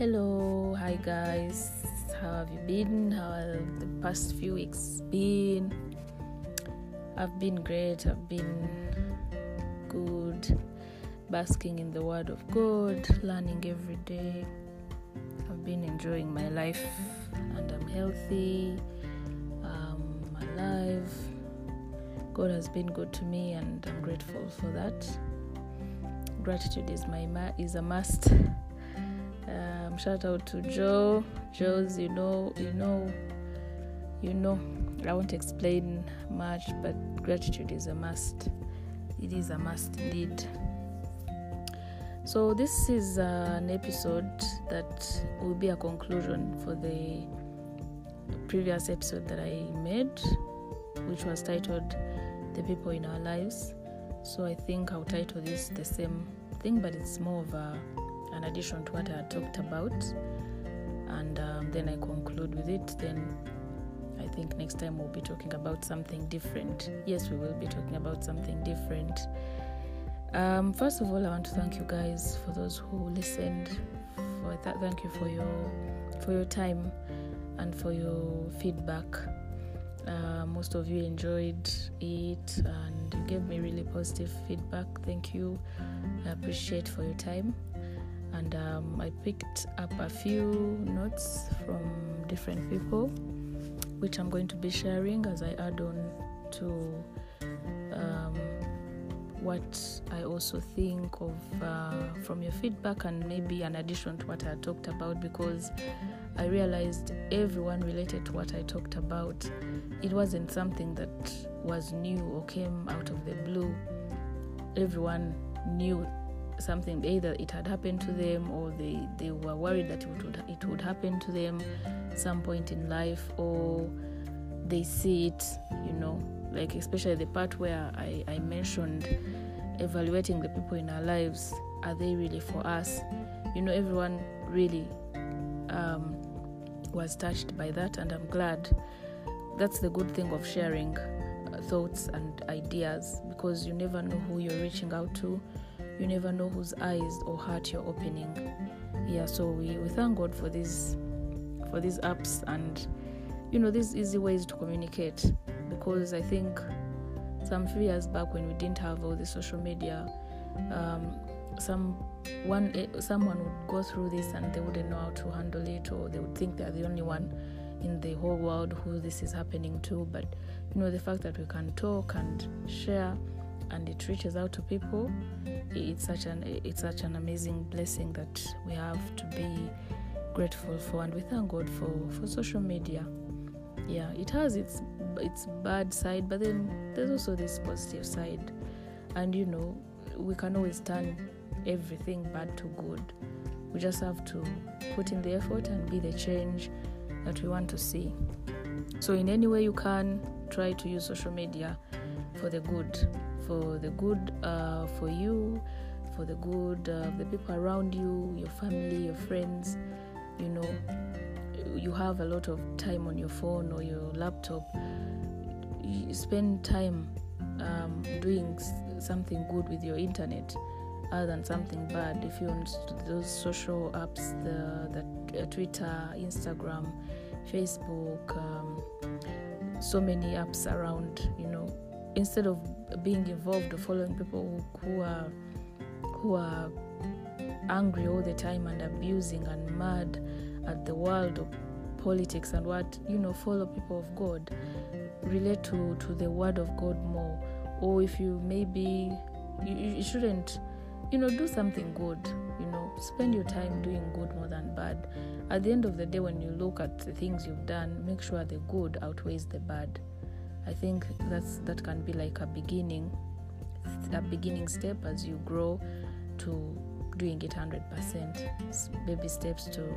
Hello, hi guys. How have you been? How have the past few weeks been? I've been great. I've been good, basking in the Word of God, learning every day. I've been enjoying my life and I'm healthy. Um, I'm alive. God has been good to me and I'm grateful for that. Gratitude is my ma- is a must. Um, shout out to Joe. Joe's, you know, you know, you know. I won't explain much, but gratitude is a must. It is a must indeed. So this is uh, an episode that will be a conclusion for the previous episode that I made, which was titled "The People in Our Lives." So I think I'll title this the same thing, but it's more of a an addition to what I had talked about, and um, then I conclude with it. Then I think next time we'll be talking about something different. Yes, we will be talking about something different. Um, first of all, I want to thank you guys for those who listened. For th- thank you for your for your time and for your feedback. Uh, most of you enjoyed it and you gave me really positive feedback. Thank you. I appreciate for your time and um, I picked up a few notes from different people, which I'm going to be sharing as I add on to um, what I also think of uh, from your feedback and maybe an addition to what I talked about because I realized everyone related to what I talked about. It wasn't something that was new or came out of the blue. Everyone knew something either it had happened to them or they, they were worried that it would, it would happen to them some point in life or they see it you know like especially the part where I, I mentioned evaluating the people in our lives are they really for us? You know everyone really um, was touched by that and i'm glad. That's the good thing of sharing thoughts and ideas because you never know who you're reaching out to you never know whose eyes or heart you're opening. Yeah so we, we thank god for these for these apps and you know these easy ways to communicate. Because i think some few years back when we didn't have all the social media um, some one someone would go through this and they wouldn't know how to handle it or they would think they're the only one in the whole world who this is happening to. But you know the fact that we can talk and share and it reaches out to people it's such an it's such an amazing blessing that we have to be grateful for and we thank god for for social media. Yeah it has its its bad side but then there's also this positive side. And you know we can always turn everything bad to good. We just have to put in the effort and be the change that we want to see. So in any way you can try to use social media for the good for the good uh, for you, for the good of the people around you, your family, your friends. You know, you have a lot of time on your phone or your laptop. You spend time um, doing something good with your internet other than something bad. If you're on those social apps, the, the uh, Twitter, Instagram, Facebook, um, so many apps around, you know, instead of being involved or following people who are who are angry all the time and abusing and mad at the world of politics and what you know follow people of god relate to to the word of god more. Or if you maybe you, you shouldn't you know do something good you know spend your time doing good more than bad. At the end of the day when you look at the things you've done make sure the good outweighs the bad I think that's that can be like a beginning, a beginning step as you grow to doing it hundred percent. Baby steps to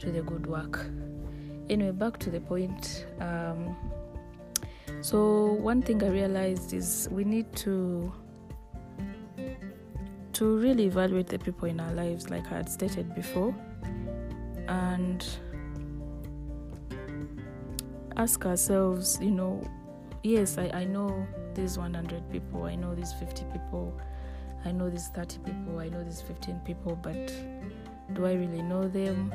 to the good work. Anyway, back to the point. Um, so one thing I realized is we need to to really evaluate the people in our lives, like I had stated before, and ask ourselves, you know, yes, I, I know these 100 people, I know these 50 people, I know these 30 people, I know these 15 people, but do I really know them?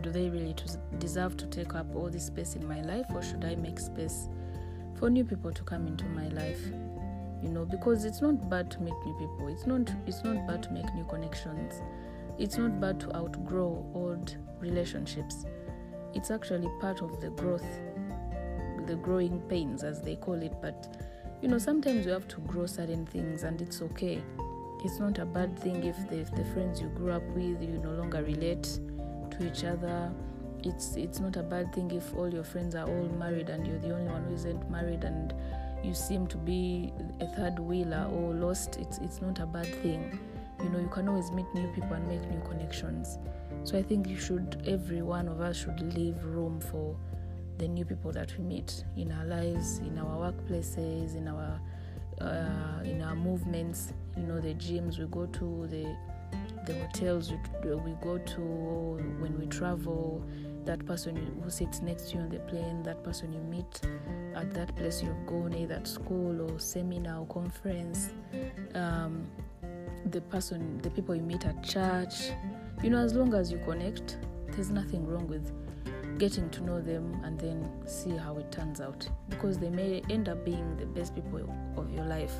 Do they really deserve to take up all this space in my life, or should I make space for new people to come into my life? You know, because it's not bad to meet new people. It's not. It's not bad to make new connections. It's not bad to outgrow old relationships. It's actually part of the growth, the growing pains, as they call it. But you know, sometimes you have to grow certain things, and it's okay. It's not a bad thing if the, if the friends you grew up with you no longer relate to each other. It's it's not a bad thing if all your friends are all married and you're the only one who isn't married and you seem to be a third wheeler or lost. It's it's not a bad thing. You know you can always meet new people and make new connections. So i think you should every one of us should leave room for the new people that we meet in our lives in our workplaces in our uh, in our movements you know the gyms we go to the the hotels we, we go to when we travel that person who sits next to you on the plane that person you meet at that place you've gone either at school or seminar or conference um, the person the people you meet at church you know as long as you connect there's nothing wrong with getting to know them and then see how it turns out. Because they may end up being the best people of your life.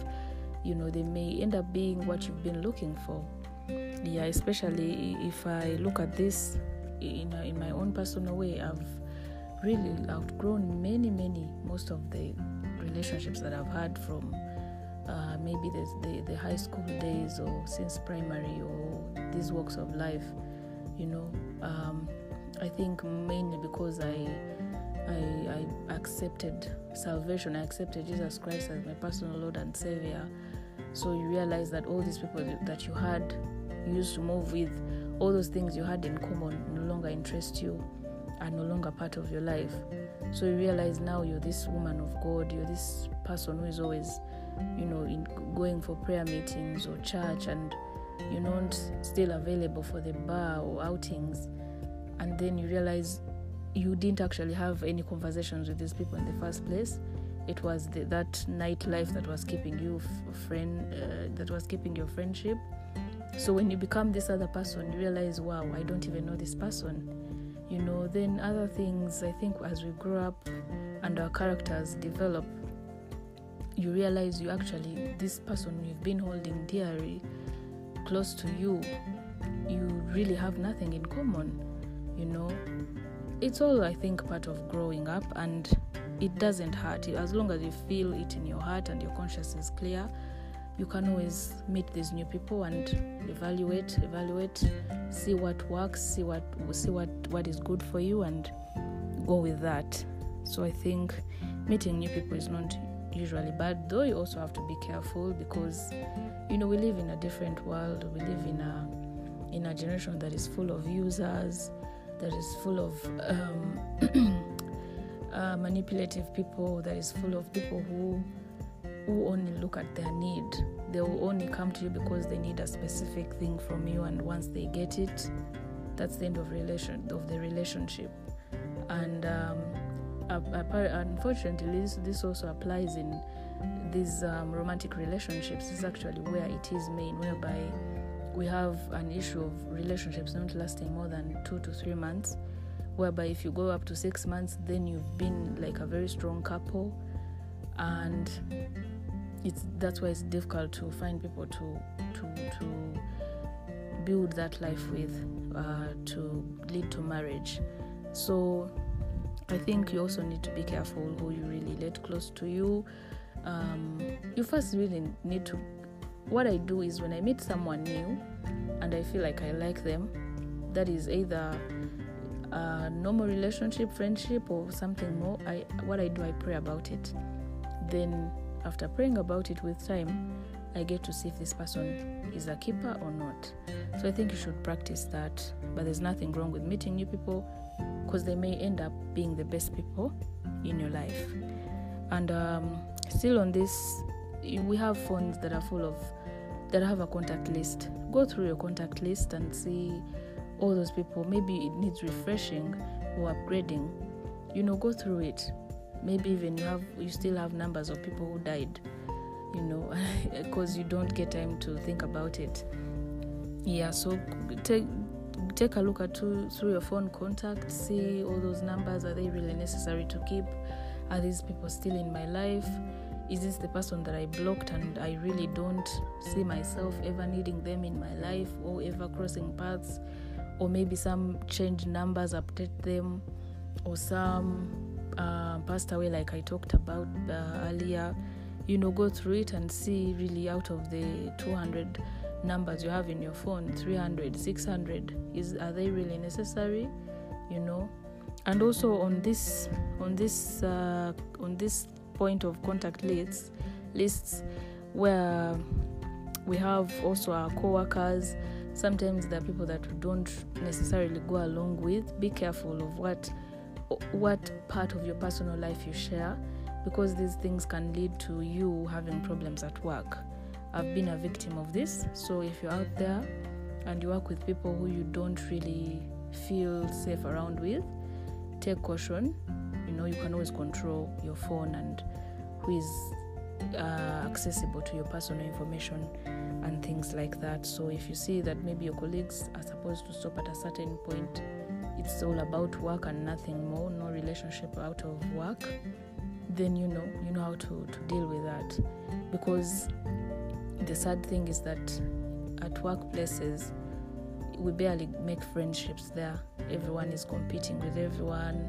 You know they may end up being what you've been looking for. Yeah especially if i look at this in, in my own personal way i've really outgrown many many most of the relationships that i've had from uh, maybe the, the, the high school days or since primary or these walks of life you know um, i think mainly because i I, I accepted salvation. I accepted Jesus Christ as my personal Lord and Savior. So you realize that all these people that you had used to move with, all those things you had in common no longer interest you, are no longer part of your life. So you realize now you're this woman of God, you're this person who is always, you know, in going for prayer meetings or church, and you're not still available for the bar or outings. And then you realize you didn't actually have any conversations with these people in the first place. It was the, that nightlife that was keeping you f- friend uh, that was keeping your friendship. So when you become this other person you realize wow i don't even know this person. You know then other things i think as we grow up and our characters develop you realize you actually this person you've been holding dearly close to you you really have nothing in common you know? It's all i think part of growing up and it doesn't hurt. As long as you feel it in your heart and your conscience is clear you can always meet these new people and evaluate evaluate see what works see what see what what is good for you and go with that. So i think meeting new people is not usually bad though you also have to be careful because you know we live in a different world. We live in a in a generation that is full of users that is full of um, uh, manipulative people that is full of people who who only look at their need. They will only come to you because they need a specific thing from you and once they get it that's the end of relation of the relationship. And um, unfortunately this, this also applies in these um, romantic relationships. This is actually where it is main whereby we have an issue of relationships not lasting more than two to three months whereby if you go up to six months then you've been like a very strong couple. And it's that's why it's difficult to find people to to to build that life with uh, to lead to marriage. So i think you also need to be careful who you really let close to you. Um, you first really need to what i do is when i meet someone new and i feel like i like them that is either a normal relationship, friendship, or something more, I what I do, I pray about it. Then, after praying about it with time, I get to see if this person is a keeper or not. So I think you should practice that. But there's nothing wrong with meeting new people because they may end up being the best people in your life. And um, still on this, we have phones that are full of that have a contact list. Go through your contact list and see all those people. Maybe it needs refreshing or upgrading. You know go through it. Maybe even you have you still have numbers of people who died you know because you don't get time to think about it. Yeah so take take a look at through, through your phone contacts see all those numbers. Are they really necessary to keep? Are these people still in my life is this the person that i blocked and i really don't see myself ever needing them in my life or ever crossing paths? Or maybe some change numbers update them or some uh, passed away like i talked about uh, earlier. You know go through it and see really out of the 200 numbers you have in your phone 300 600 is are they really necessary? You know? And also on this on this uh, on this point of contact lists lists where we have also our co-workers. Sometimes there are people that we don't necessarily go along with. Be careful of what what part of your personal life you share because these things can lead to you having problems at work. I've been a victim of this so if you're out there and you work with people who you don't really feel safe around with take caution know you can always control your phone and who is uh, accessible to your personal information and things like that. So if you see that maybe your colleagues are supposed to stop at a certain point it's all about work and nothing more no relationship out of work then you know you know how to, to deal with that. Because the sad thing is that at workplaces we barely make friendships there. Everyone is competing with everyone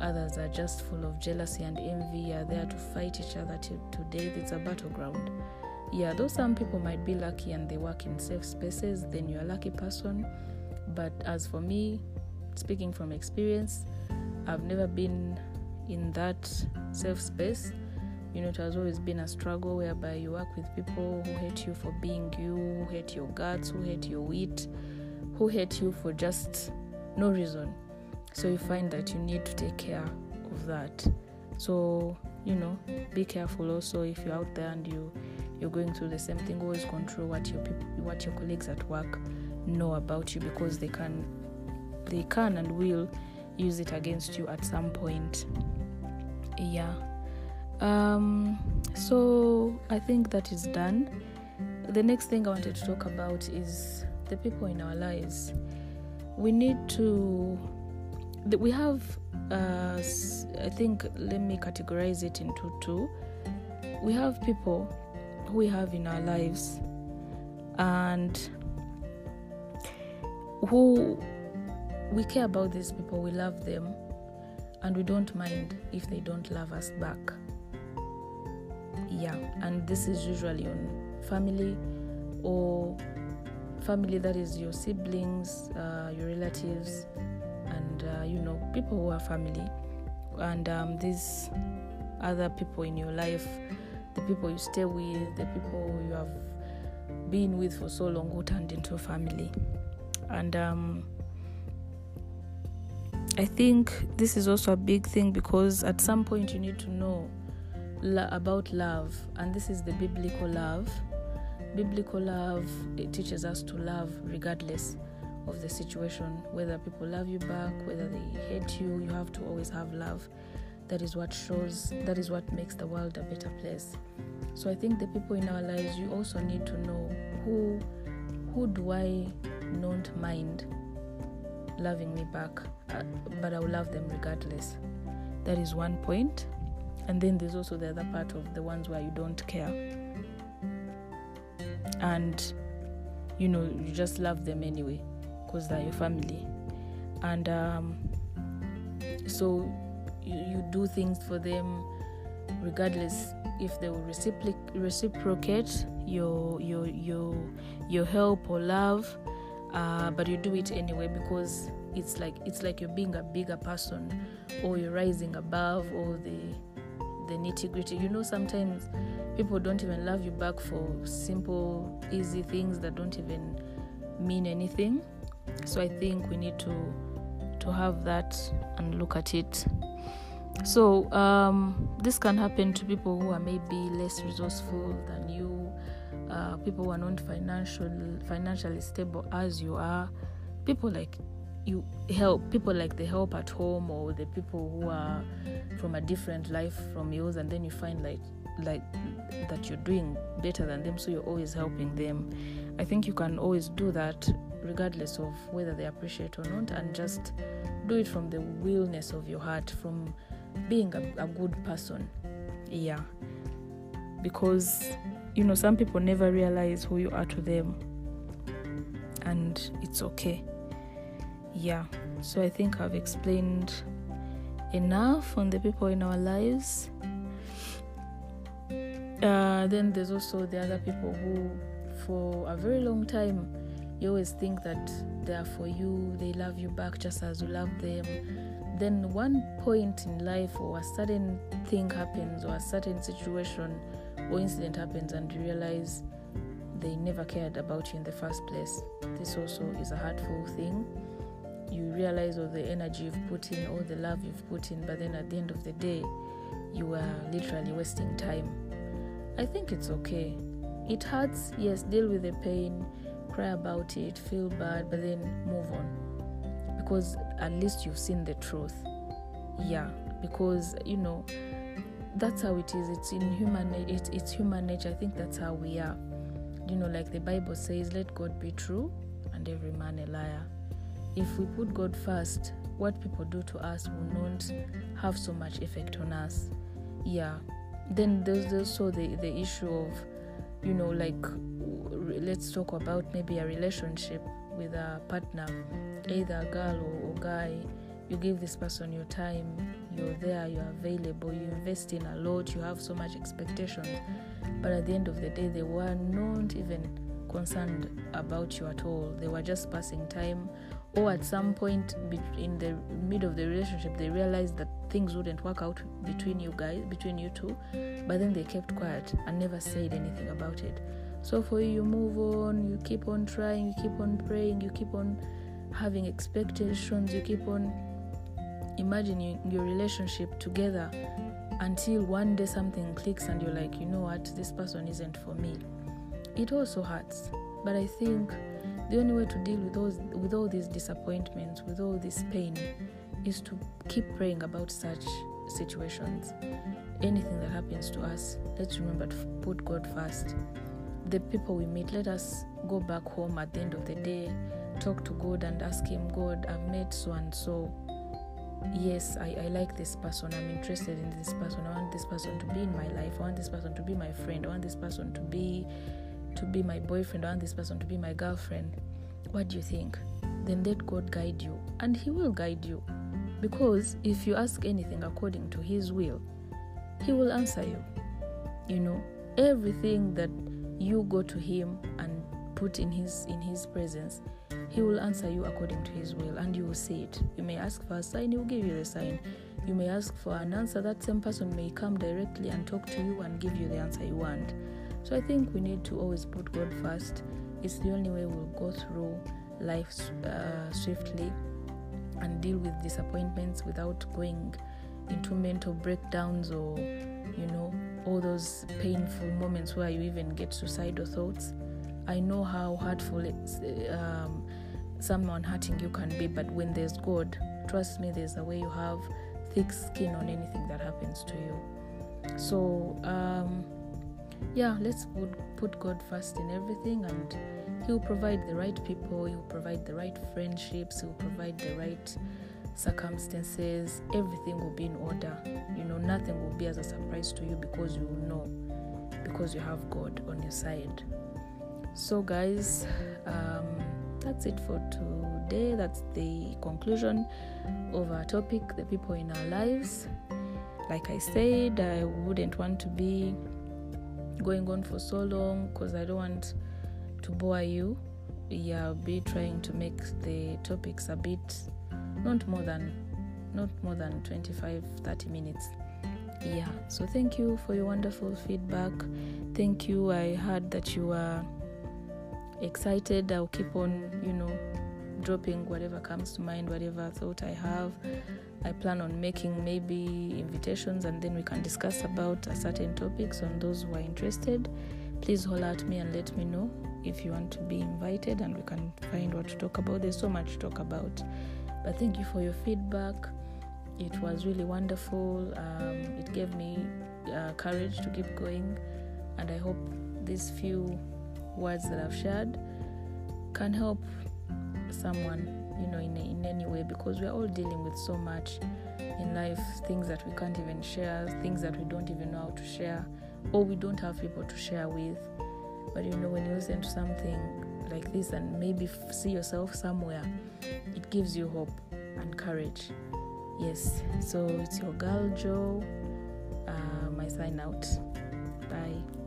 others are just full of jealousy and envy. Are there to fight each other to, today. It's a battleground. Yeah though some people might be lucky and they work in safe spaces then you're a lucky person. But as for me speaking from experience i've never been in that safe space. You know it has always been a struggle whereby you work with people who hate you for being you who hate your guts who hate your wit who hate you for just no reason so you find that you need to take care of that. So you know be careful also if you're out there and you you're going through the same thing. Always control what your people what your colleagues at work know about you because they can they can and will use it against you at some point. Yeah. Um so i think that is done. The next thing i wanted to talk about is the people in our lives. We need to we have uh, i think let me categorize it into two. We have people who we have in our lives and who we care about these people we love them and we don't mind if they don't love us back. Yeah and this is usually on family or family that is your siblings uh, your relatives and uh, you know people who are family. And um, these other people in your life the people you stay with the people you have been with for so long who turned into a family. And um, i think this is also a big thing because at some point you need to know about love. And this is the biblical love. Biblical love it teaches us to love regardless of the situation whether people love you back whether they hate you you have to always have love. That is what shows that is what makes the world a better place. So i think the people in our lives you also need to know who who do i not mind loving me back uh, but i will love them regardless. That is one point. point and then there's also the other part of the ones where you don't care. And you know you just love them anyway because they're your family. And um, so you, you do things for them regardless if they will reciproc- reciprocate your your your your help or love uh, but you do it anyway because it's like it's like you're being a bigger person or you're rising above all the the nitty gritty. You know sometimes people don't even love you back for simple easy things that don't even mean anything so i think we need to to have that and look at it. So um, this can happen to people who are maybe less resourceful than you uh, people who are not financial financially stable as you are. People like you help people like the help at home or the people who are from a different life from yours and then you find like like that you're doing better than them so you're always helping them. I think you can always do that regardless of whether they appreciate or not, and just do it from the willness of your heart, from being a, a good person. Yeah. Because, you know, some people never realize who you are to them, and it's okay. Yeah. So I think I've explained enough on the people in our lives. Uh, then there's also the other people who, for a very long time, you always think that they are for you, they love you back just as you love them. Then one point in life, or a certain thing happens, or a certain situation or incident happens, and you realize they never cared about you in the first place. This also is a hurtful thing. You realize all the energy you've put in, all the love you've put in, but then at the end of the day, you are literally wasting time. I think it's okay. It hurts, yes, deal with the pain, cry about it, feel bad, but then move on. Because at least you've seen the truth. Yeah, because you know that's how it is. It's in human it's, it's human nature. I think that's how we are. You know, like the Bible says, let God be true and every man a liar. If we put God first, what people do to us will not have so much effect on us. Yeah. Then there's also the, the issue of, you know, like let's talk about maybe a relationship with a partner, either a girl or, or guy. You give this person your time, you're there, you're available, you invest in a lot, you have so much expectations, but at the end of the day, they were not even concerned about you at all. They were just passing time, or at some point in the middle of the relationship, they realized that things wouldn't work out between you guys, between you two, but then they kept quiet and never said anything about it. So for you, you move on, you keep on trying, you keep on praying, you keep on having expectations, you keep on imagining your relationship together until one day something clicks and you're like, you know what, this person isn't for me. It also hurts, but I think the only way to deal with those with all these disappointments, with all this pain, is to keep praying about such situations. Anything that happens to us, let's remember to put God first the people we meet, let us go back home at the end of the day, talk to God and ask Him, God, I've met so and so. Yes, I, I like this person. I'm interested in this person. I want this person to be in my life. I want this person to be my friend. I want this person to be to be my boyfriend. I want this person to be my girlfriend. What do you think? Then let God guide you. And He will guide you. Because if you ask anything according to His will, He will answer you. You know, everything that you go to him and put in his in his presence he will answer you according to his will and you will see it. You may ask for a sign he will give you the sign. You may ask for an answer that same person may come directly and talk to you and give you the answer you want. So i think we need to always put god first. It's the only way we'll go through life uh, swiftly and deal with disappointments without going into mental breakdowns or you know all those painful moments where you even get suicidal thoughts. I know how hurtful it's, um, someone hurting you can be, but when there's God, trust me, there's a way you have thick skin on anything that happens to you. So, um, yeah, let's put, put God first in everything, and He'll provide the right people, He'll provide the right friendships, He'll provide the right circumstances, everything will be in order. You know, nothing will be as a surprise to you because you know, because you have God on your side. So, guys, um, that's it for today. That's the conclusion of our topic the people in our lives. Like I said, I wouldn't want to be going on for so long because I don't want to bore you. Yeah, I'll be trying to make the topics a bit not more than not more than 25 30 minutes. Yeah so thank you for your wonderful feedback. Thank you. I heard that you are excited. I'll keep on you know dropping whatever comes to mind whatever thought i have. I plan on making maybe invitations and then we can discuss about a certain topics on those who are interested. Please holler at me and let me know if you want to be invited and we can find what to talk about. There's so much to talk about but thank you for your feedback. It was really wonderful. Um, it gave me uh, courage to keep going, and I hope these few words that I've shared can help someone, you know, in, in any way because we're all dealing with so much in life things that we can't even share, things that we don't even know how to share, or we don't have people to share with. But you know, when you listen to something like this and maybe see yourself somewhere, it gives you hope and courage. Yes, so it's your girl Joe. Uh, my sign out. Bye.